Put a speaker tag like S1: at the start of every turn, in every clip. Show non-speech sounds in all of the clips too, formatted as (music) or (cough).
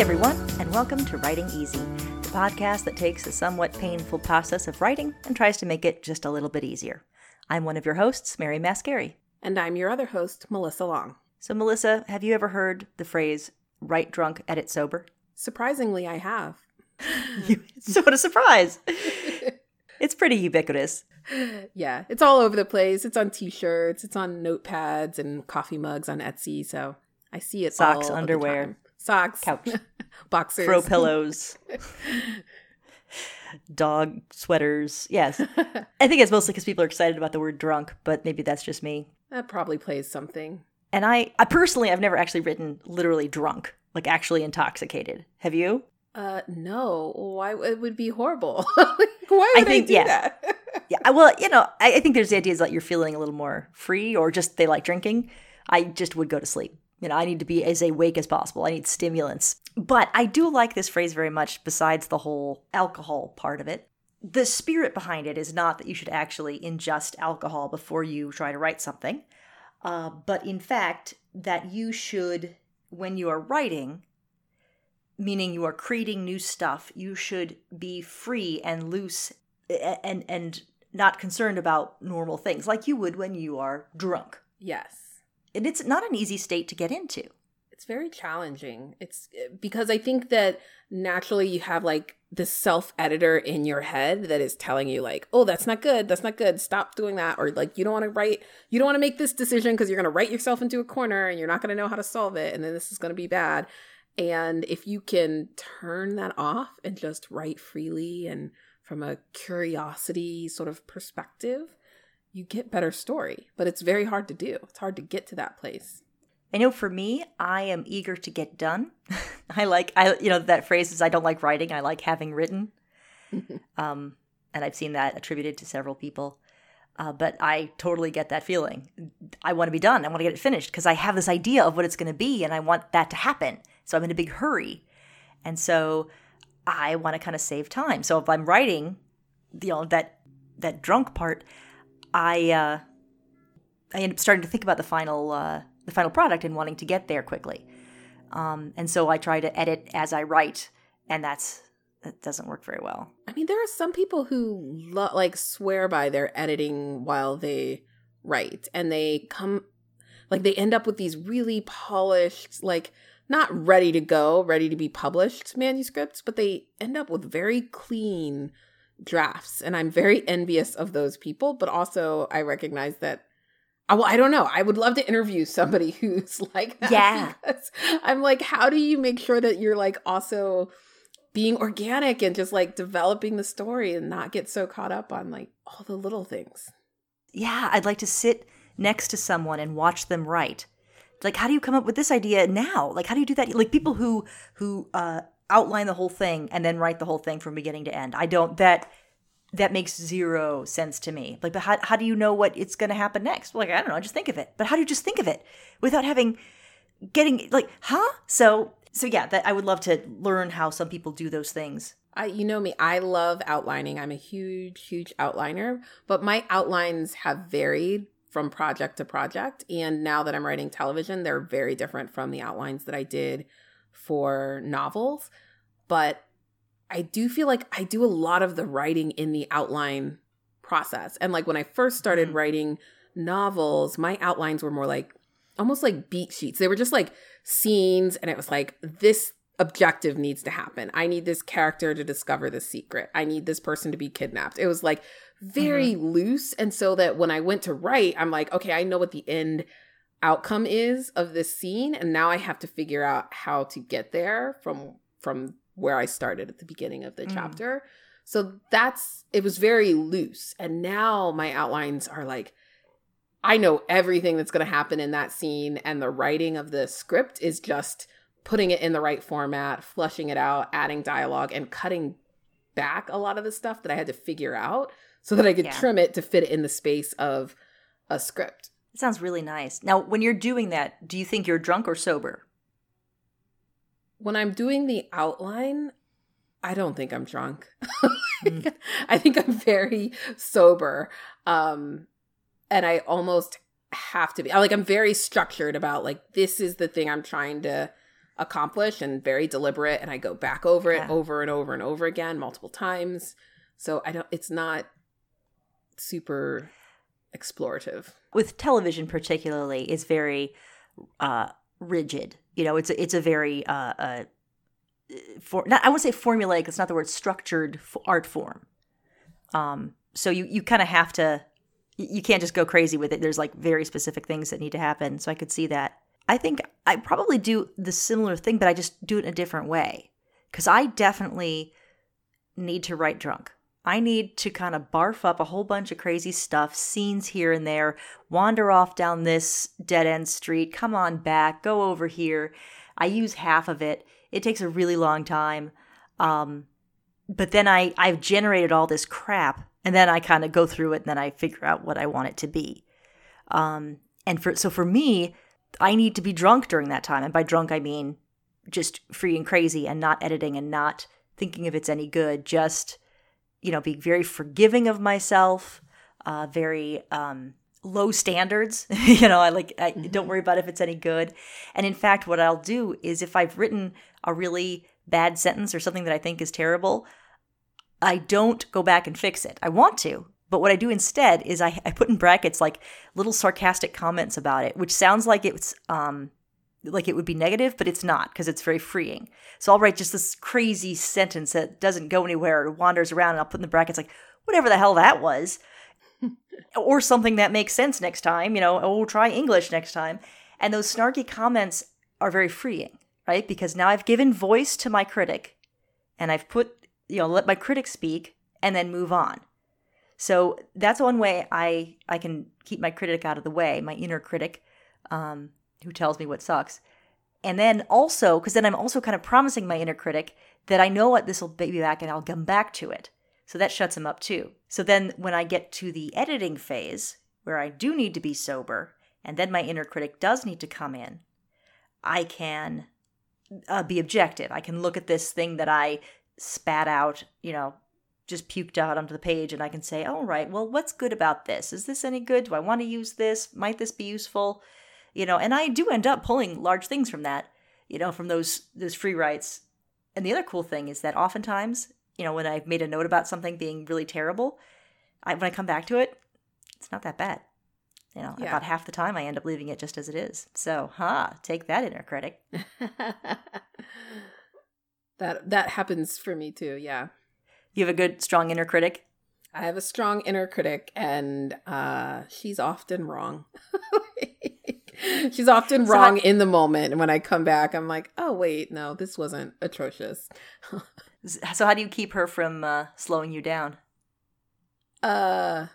S1: everyone, and welcome to Writing Easy, the podcast that takes the somewhat painful process of writing and tries to make it just a little bit easier. I'm one of your hosts, Mary Mascari.
S2: And I'm your other host, Melissa Long.
S1: So, Melissa, have you ever heard the phrase write drunk, edit sober?
S2: Surprisingly, I have. (laughs)
S1: so, what a surprise! (laughs) it's pretty ubiquitous.
S2: Yeah, it's all over the place. It's on t shirts, it's on notepads and coffee mugs on Etsy. So, I see it
S1: Socks,
S2: all of the
S1: underwear.
S2: Socks,
S1: Couch. (laughs)
S2: boxers,
S1: Throw (laughs) pillows, dog sweaters. Yes. (laughs) I think it's mostly because people are excited about the word drunk, but maybe that's just me.
S2: That probably plays something.
S1: And I, I personally, I've never actually written literally drunk, like actually intoxicated. Have you?
S2: Uh, no. Why it would be horrible? Why would I,
S1: think-
S2: do
S1: yeah.
S2: that?
S1: Yeah. Well, you know, I, I think there's the ideas that you're feeling a little more free or just they like drinking. I just would go to sleep. You know, I need to be as awake as possible. I need stimulants. But I do like this phrase very much, besides the whole alcohol part of it. The spirit behind it is not that you should actually ingest alcohol before you try to write something, uh, but in fact, that you should, when you are writing, meaning you are creating new stuff, you should be free and loose and and not concerned about normal things like you would when you are drunk.
S2: yes.
S1: And it's not an easy state to get into.
S2: It's very challenging. It's because I think that naturally you have like this self editor in your head that is telling you like, "Oh, that's not good. That's not good. Stop doing that." Or like you don't want to write, you don't want to make this decision because you're going to write yourself into a corner and you're not going to know how to solve it and then this is going to be bad. And if you can turn that off and just write freely and from a curiosity sort of perspective, you get better story. But it's very hard to do. It's hard to get to that place.
S1: I know for me, I am eager to get done. (laughs) I like I you know that phrase is I don't like writing, I like having written. (laughs) um and I've seen that attributed to several people. Uh, but I totally get that feeling. I want to be done. I want to get it finished because I have this idea of what it's going to be and I want that to happen. So I'm in a big hurry. And so I want to kind of save time. So if I'm writing, you know, that that drunk part, I uh I end up starting to think about the final uh the final product and wanting to get there quickly. Um, and so I try to edit as I write, and that's that doesn't work very well.
S2: I mean, there are some people who lo- like swear by their editing while they write, and they come like they end up with these really polished, like not ready to go, ready to be published manuscripts, but they end up with very clean drafts. And I'm very (laughs) envious of those people, but also I recognize that. uh, Well, I don't know. I would love to interview somebody (laughs) who's like.
S1: Yeah.
S2: I'm like, how do you make sure that you're like also being organic and just like developing the story and not get so caught up on like all the little things.
S1: Yeah, I'd like to sit next to someone and watch them write. Like, how do you come up with this idea now? Like, how do you do that? Like people who who uh, outline the whole thing and then write the whole thing from beginning to end. I don't that that makes zero sense to me. Like, but how how do you know what it's going to happen next? Like, I don't know. Just think of it. But how do you just think of it without having getting like, huh? So so yeah, that I would love to learn how some people do those things.
S2: I you know me, I love outlining. I'm a huge huge outliner, but my outlines have varied from project to project and now that I'm writing television, they're very different from the outlines that I did for novels. But I do feel like I do a lot of the writing in the outline process. And like when I first started
S1: Mhm.
S2: writing novels, my outlines were more like almost like beat sheets. They were just like scenes and it was like this objective needs to happen. I need this character to discover the secret. I need this person to be kidnapped. It was like very loose and so that when I went to write, I'm like, okay, I know what the end outcome is of this scene and now I have to figure out how to get there from from where I started at the beginning of the
S1: Mm.
S2: chapter. So that's it was very loose and now my outlines are like I know everything that's going to happen in that scene, and the writing of the script is just putting it in the right format, flushing it out, adding dialogue, and cutting back a lot of the stuff that I had to figure out so that I could
S1: Yeah.
S2: trim it to fit it in the space of a script.
S1: It sounds really nice. Now, when you're doing that, do you think you're drunk or sober?
S2: When I'm doing the outline, I don't think I'm drunk.
S1: Mm. (laughs)
S2: I think I'm very sober. Um and I almost have to be. I like I'm very structured about like this is the thing I'm trying to accomplish and very deliberate and I go back over it
S1: Yeah.
S2: over and over and over again multiple times. So I don't it's not super explorative.
S1: with television particularly is very uh rigid. You know it's a, it's a very uh, uh for not i would say formulaic it's not the word structured art form. Um so you you kind of have to you can't just go crazy with it. There's like very specific things that need to happen. So i could see that. I think i probably do the similar thing but i just do it in a different way. Because i definitely need to write drunk I need to kind of barf up a whole bunch of crazy stuff, scenes here and there, wander off down this dead end street, come on back, go over here. I use half of it. It takes a really long time. Um, but then I, I've generated all this crap, and then I kind of go through it and then I figure out what I want it to be. Um, and for so for me, I need to be drunk during that time. And by drunk, I mean just free and crazy and not editing and not thinking if it's any good, just you know, be very forgiving of myself, uh, very um, low standards. (laughs) you know, I like I don't worry about if it's any good. And in fact, what I'll do is if I've written a really bad sentence or something that I think is terrible, I don't go back and fix it. I want to, but what I do instead is I, I put in brackets like little sarcastic comments about it, which sounds like it's um, like it would be negative, but it's not because it's very freeing. So I'll write just this crazy sentence that doesn't go anywhere or wanders around, and I'll put in the brackets like whatever the hell that was, (laughs) or something that makes sense next time. You know, oh, we'll try English next time. And those snarky comments are very freeing, right? Because now I've given voice to my critic, and I've put you know let my critic speak, and then move on. So that's one way I I can keep my critic out of the way, my inner critic. Um, who tells me what sucks. And then also, because then I'm also kind of promising my inner critic that I know what this will be back and I'll come back to it. So that shuts him up too. So then when I get to the editing phase, where I do need to be sober, and then my inner critic does need to come in, I can uh, be objective. I can look at this thing that I spat out, you know, just puked out onto the page, and I can say, all right, well, what's good about this? Is this any good? Do I want to use this? Might this be useful? You know and i do end up pulling large things from that you know from those those free writes and the other cool thing is that oftentimes you know when i've made a note about something being really terrible I, when i come back to it it's not that bad you know
S2: Yeah.
S1: about half the time i end up leaving it just as it is so huh take that inner critic (laughs)
S2: that that happens for me too, yeah.
S1: you have a good strong inner critic
S2: I have a strong inner critic and uh she's often wrong. (laughs) (laughs) she's often
S1: So
S2: wrong
S1: how-
S2: in the moment and when I come back I'm like, "Oh wait, no, this wasn't atrocious." (laughs)
S1: so how do you keep her from uh, slowing you down
S2: Uh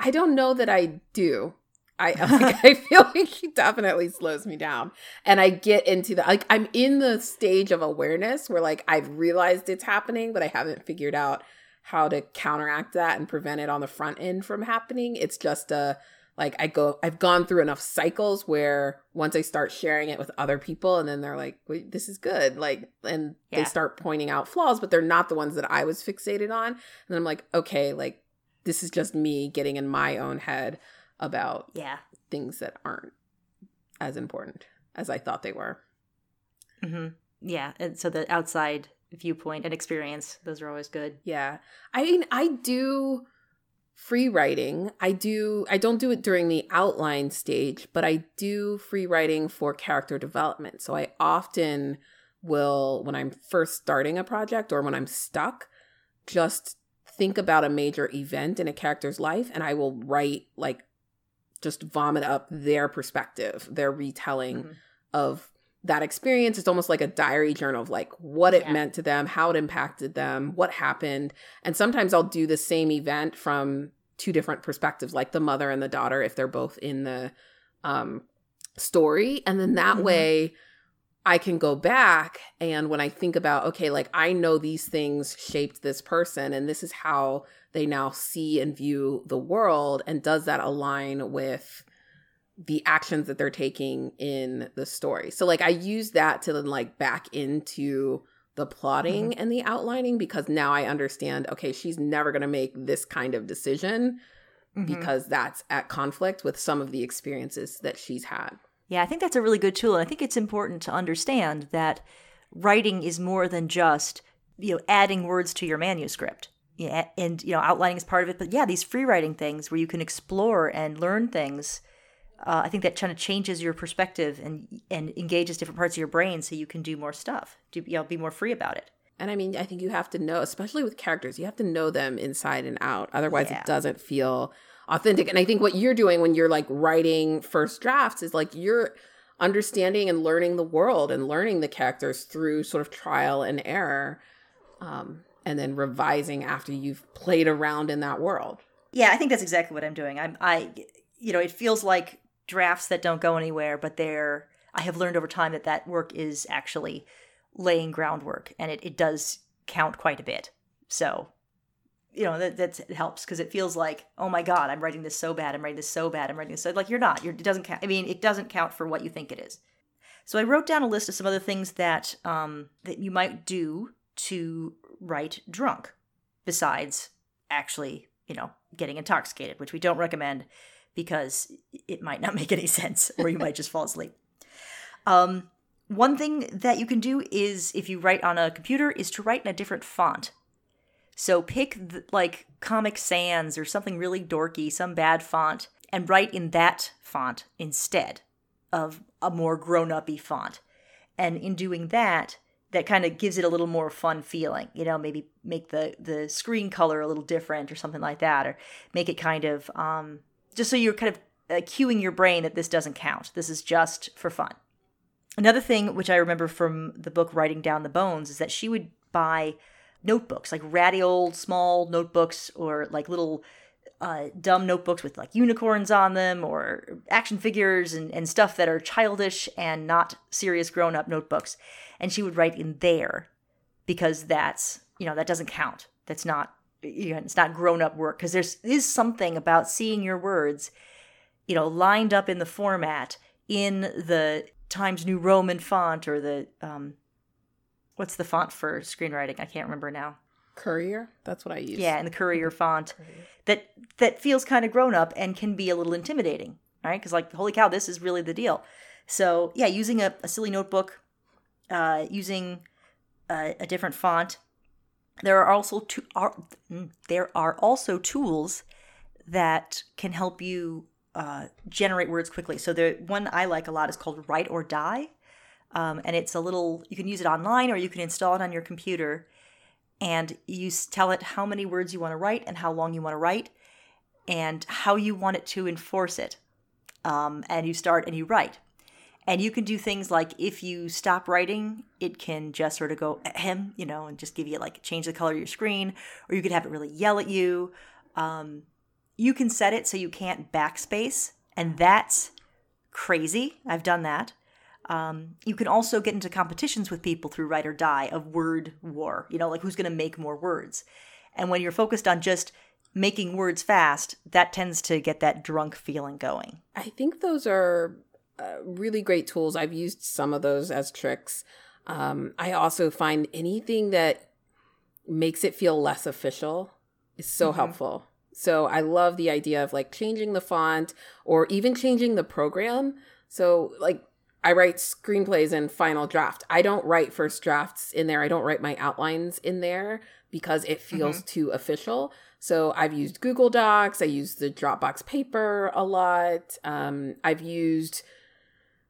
S2: I don't know that I do. I (laughs) like, I feel like she definitely slows me down. And I get into the like I'm in the stage of awareness where like I've realized it's happening, but I haven't figured out how to counteract that and prevent it on the front end from happening. It's just a like I go I've gone through enough cycles where once I start sharing it with other people and then they're like, Wait, this is good. Like and
S1: Yeah.
S2: they start pointing out flaws, but they're not the ones that I was fixated on. And then I'm like, okay, like this is just me getting in my own head about
S1: yeah
S2: things that aren't as important as I thought they were.
S1: hmm yeah and so the outside viewpoint and experience those are always good
S2: Yeah. I mean, I do free writing. I do I don't do it during the outline stage, but I do free writing for character development. So I often will when I'm first starting a project or when I'm stuck, just think about a major event in a character's life and I will write like just vomit up their perspective, their retelling
S1: Mhm.
S2: of that experience. It's almost like a diary journal of like what it
S1: Yeah.
S2: meant to them, how it impacted them, what happened. And sometimes I'll do the same event from two different perspectives, like the mother and the daughter, if they're both in the um, story. And then that
S1: Mhm.
S2: way I can go back. And when I think about, okay, like I know these things shaped this person and this is how they now see and view the world. And does that align with the actions that they're taking in the story. So like I use that to then like back into the plotting and the outlining because now I understand okay, she's never going to make this kind of decision
S1: Mhm.
S2: because that's at conflict with some of the experiences that she's had.
S1: Yeah, I think that's a really good tool. And I think it's important to understand that writing is more than just, you know, adding words to your manuscript. Yeah, and you know, outlining is part of it. But yeah, these free writing things where you can explore and learn things, uh, I think that kind of changes your perspective and and engages different parts of your brain, so you can do more stuff. Do you know, be more free about it.
S2: And I mean, I think you have to know, especially with characters, you have to know them inside and out. Otherwise, yeah. it doesn't feel authentic. And I think what you're doing when you're like writing first drafts is like you're understanding and learning the world and learning the characters through sort of trial and error. Um, and then revising after you've played around in that world.
S1: Yeah, I think that's exactly what I'm doing. I'm I you know, it feels like drafts that don't go anywhere, but they're I have learned over time that that work is actually laying groundwork and it, it does count quite a bit. So, you know, that that's, it helps because it feels like, oh my God, I'm writing this so bad. I'm writing this so bad. I'm writing this so like you're not. You're, it doesn't count. I mean, it doesn't count for what you think it is. So I wrote down a list of some other things that um, that you might do to write drunk, besides actually, you know, getting intoxicated, which we don't recommend because it might not (laughs) make any sense or you might just fall asleep. Um, one thing that you can do is if you write on a computer is to write in a different font. So pick the, like Comic Sans or something really dorky, some bad font, and write in that font instead of a more grown-uppy font. And in doing that, that kind of gives it a little more fun feeling. You know, maybe make the the screen color a little different or something like that, or make it kind of um, just so you're kind of uh, cueing your brain that this doesn't count. This is just for fun. Another thing which I remember from the book Writing Down the Bones is that she would buy notebooks, like ratty old small notebooks or like little uh, dumb notebooks with like unicorns on them or action figures and, and stuff that are childish and not serious grown up notebooks. And she would write in there because that's, you know, that doesn't count. That's not, you know, it's not grown up work because there's is something about seeing your words, you know, lined up in the format in the Times New Roman font or the, um, what's the font for screenwriting? I can't remember now.
S2: Courier. That's what I use.
S1: Yeah, in the Courier font, Courier. that that feels kind of grown up and can be a little intimidating, right? Because like, holy cow, this is really the deal. So yeah, using a, a silly notebook, uh, using a, different font. There are also to, are, mm, there are also tools that can help you uh, generate words quickly. So the one I like a lot is called Write or Die. Um, and it's a little you can use it online or you can install it on your computer and you tell it how many words you want to write and how long you want to write and how you want it to enforce it. Um, and you start and you write. And you can do things like if you stop writing, it can just sort of go ahem, you know, and just give you like change the color of your screen, or you could have it really yell at you. Um, you can set it so you can't backspace, and that's crazy. I've done that. Um, you can also get into competitions with people through Write or Die of word war, you know, like who's going to make more words. And when you're focused on just making words fast, that tends to get that drunk feeling going.
S2: I think those are uh, really great tools. I've used some of those as tricks. Um, I also find anything that makes it feel less official is so mm-hmm. helpful. So I love the idea of like changing the font or even changing the program. So like I write screenplays in final draft. I don't write first drafts in there. I don't write my outlines in there because it feels mm-hmm. too official. So I've used Google Docs. I use the Dropbox paper a lot. Um, I've used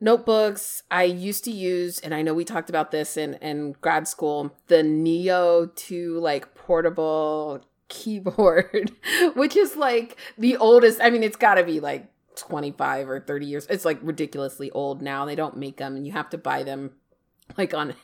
S2: notebooks. I used to use, and I know we talked about this in, in grad school, the Neo 2 like portable keyboard, (laughs) which is like the oldest. I mean, it's got to be like 25 or 30 years. It's like ridiculously old now. They don't make them and you have to buy them like on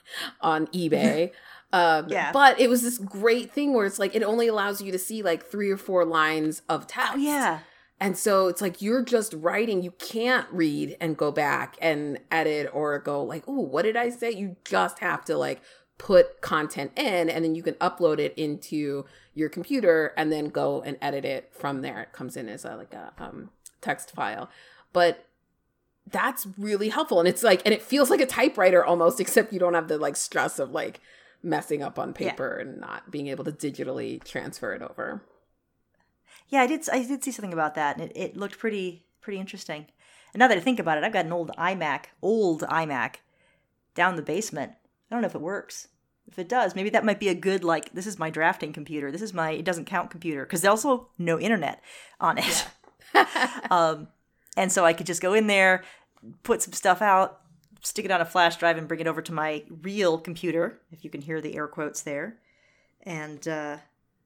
S2: on eBay. (laughs) um yeah. but it was this great thing where it's like it only allows you to see like three or four lines of text.
S1: Oh, yeah.
S2: And so it's like you're just writing. You can't read and go back and edit or go like, "Oh, what did I say?" You just have to like put content in and then you can upload it into your computer and then go and edit it from there. It comes in as a like a um text file. But that's really helpful. And it's like, and it feels like a typewriter almost, except you don't have the like stress of like messing up on paper yeah. and not being able to digitally transfer it over.
S1: Yeah, I did. I did see something about that, and it, it looked pretty pretty interesting. And now that I think about it, I've got an old iMac, old iMac, down the basement. I don't know if it works. If it does, maybe that might be a good like. This is my drafting computer. This is my it doesn't count computer because there's also no internet on it. Yeah. (laughs) (laughs) um, and so I could just go in there, put some stuff out, stick it on a flash drive, and bring it over to my real computer. If you can hear the air quotes there, and uh,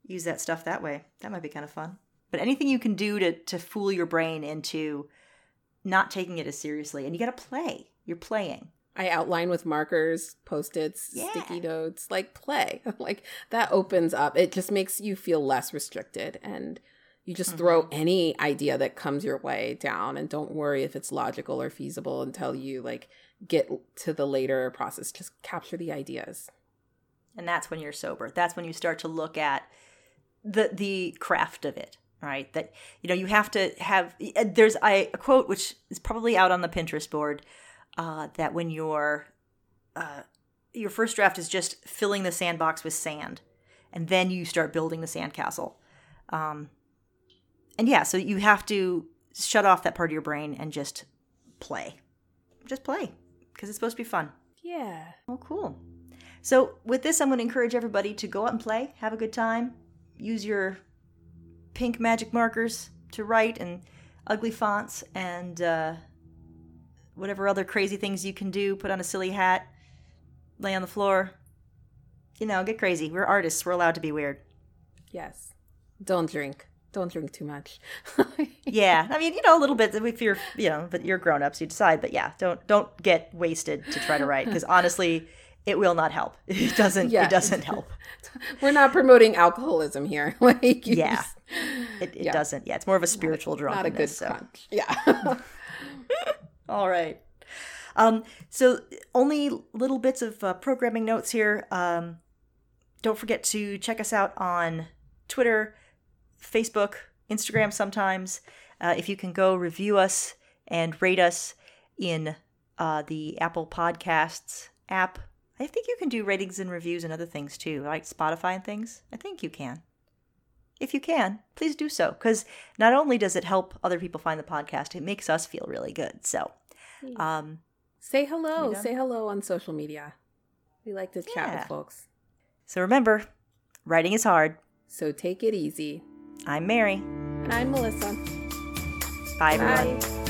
S1: use that stuff that way. That might be kind of fun. But anything you can do to to fool your brain into not taking it as seriously, and you got to play. You're playing.
S2: I outline with markers, post-its, yeah. sticky notes, like play. (laughs) like that opens up. It just makes you feel less restricted and you just mm-hmm. throw any idea that comes your way down and don't worry if it's logical or feasible until you like get to the later process. Just capture the ideas.
S1: And that's when you're sober. That's when you start to look at the the craft of it right that you know you have to have there's I, a quote which is probably out on the pinterest board uh, that when your uh, your first draft is just filling the sandbox with sand, and then you start building the sandcastle. Um, and yeah, so you have to shut off that part of your brain and just play, just play because it's supposed to be fun.
S2: Yeah.
S1: Oh, cool. So with this, I'm going to encourage everybody to go out and play, have a good time, use your pink magic markers to write and ugly fonts and. Uh, whatever other crazy things you can do, put on a silly hat, lay on the floor. You know, get crazy. We're artists. We're allowed to be weird.
S2: Yes. Don't drink. Don't drink too much. (laughs)
S1: yeah. I mean, you know, a little bit if you're, you know, but you're grown ups, you decide, but yeah, don't don't get wasted to try to write because honestly, it will not help. (laughs) It doesn't yeah. it doesn't help. (laughs)
S2: We're not promoting alcoholism here.
S1: like Yeah. Just, it, it yeah. doesn't. Yeah, it's more of a spiritual drunkenness. Not a good so. crunch.
S2: Yeah. (laughs)
S1: All right. Um, so only little bits of uh, programming notes here. Um, don't forget to check us out on Twitter, Facebook, Instagram sometimes. Uh, if you can go review us and rate us in uh, the Apple Podcasts app. I think you can do ratings and reviews and other things too, like Spotify and things. I think you can. If you can, please do so, because not only does it help other people find the podcast, it makes us feel really good. So, um,
S2: say hello. Say hello on social media. We like to chat yeah. with folks.
S1: So remember, writing is hard.
S2: So take it easy.
S1: I'm Mary.
S2: And I'm Melissa.
S1: Bye, everyone. Bye.